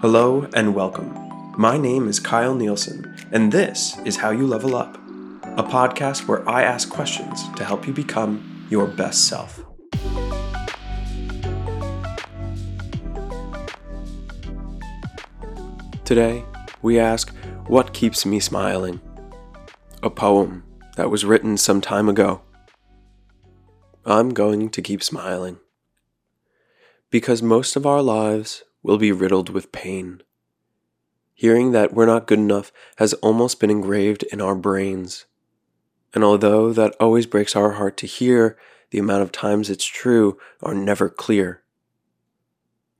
Hello and welcome. My name is Kyle Nielsen, and this is How You Level Up, a podcast where I ask questions to help you become your best self. Today, we ask, What keeps me smiling? A poem that was written some time ago. I'm going to keep smiling. Because most of our lives will be riddled with pain. Hearing that we're not good enough has almost been engraved in our brains. And although that always breaks our heart to hear, the amount of times it's true are never clear.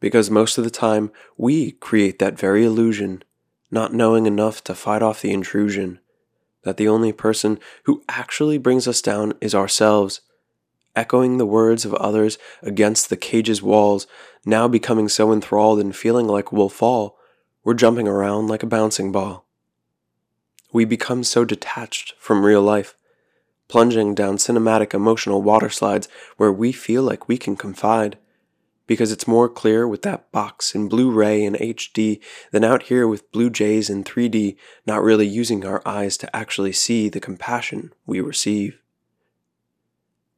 Because most of the time, we create that very illusion, not knowing enough to fight off the intrusion, that the only person who actually brings us down is ourselves, echoing the words of others against the cage's walls, now becoming so enthralled and feeling like we'll fall, we're jumping around like a bouncing ball. We become so detached from real life, plunging down cinematic emotional water slides where we feel like we can confide, because it's more clear with that box in Blu ray and HD than out here with Blue Jays in 3D, not really using our eyes to actually see the compassion we receive.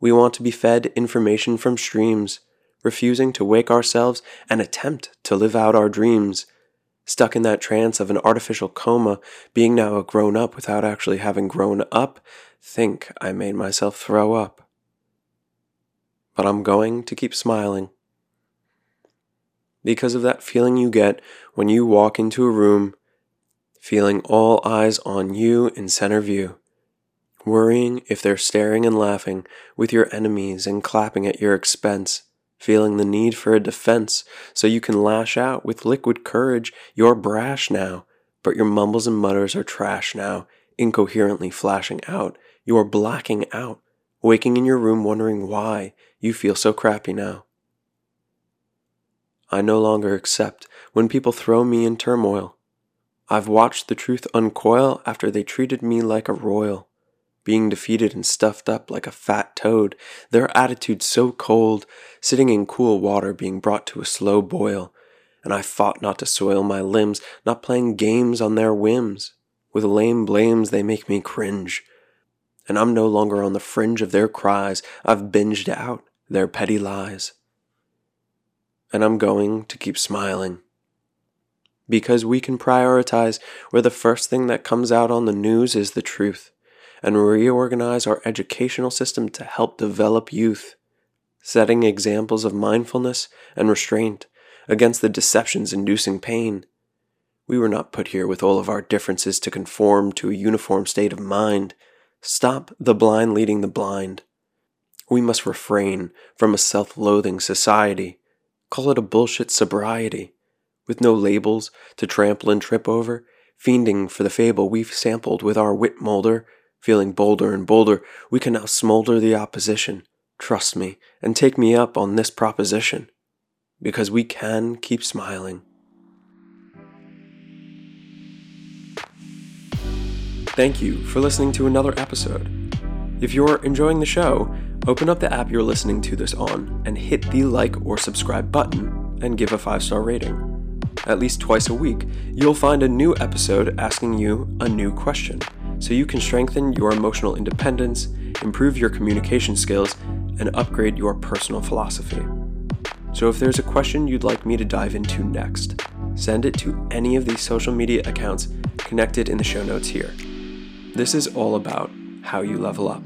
We want to be fed information from streams, refusing to wake ourselves and attempt to live out our dreams, stuck in that trance of an artificial coma, being now a grown up without actually having grown up, think I made myself throw up. But I'm going to keep smiling. Because of that feeling you get when you walk into a room, feeling all eyes on you in center view, worrying if they're staring and laughing with your enemies and clapping at your expense, feeling the need for a defense so you can lash out with liquid courage. You're brash now, but your mumbles and mutters are trash now, incoherently flashing out. You're blacking out, waking in your room wondering why you feel so crappy now. I no longer accept when people throw me in turmoil. I've watched the truth uncoil after they treated me like a royal, being defeated and stuffed up like a fat toad, their attitude so cold, sitting in cool water being brought to a slow boil, and I fought not to soil my limbs, not playing games on their whims. With lame blames they make me cringe, and I'm no longer on the fringe of their cries, I've binged out their petty lies and I'm going to keep smiling. Because we can prioritize where the first thing that comes out on the news is the truth, and reorganize our educational system to help develop youth, setting examples of mindfulness and restraint against the deceptions inducing pain. We were not put here with all of our differences to conform to a uniform state of mind. Stop the blind leading the blind. We must refrain from a self loathing society Call it a bullshit sobriety, with no labels to trample and trip over, fiending for the fable we've sampled with our wit molder. Feeling bolder and bolder, we can now smolder the opposition. Trust me, and take me up on this proposition, because we can keep smiling. Thank you for listening to another episode. If you're enjoying the show, Open up the app you're listening to this on and hit the like or subscribe button and give a 5 star rating. At least twice a week, you'll find a new episode asking you a new question, so you can strengthen your emotional independence, improve your communication skills, and upgrade your personal philosophy. So if there's a question you'd like me to dive into next, send it to any of these social media accounts connected in the show notes here. This is all about how you level up.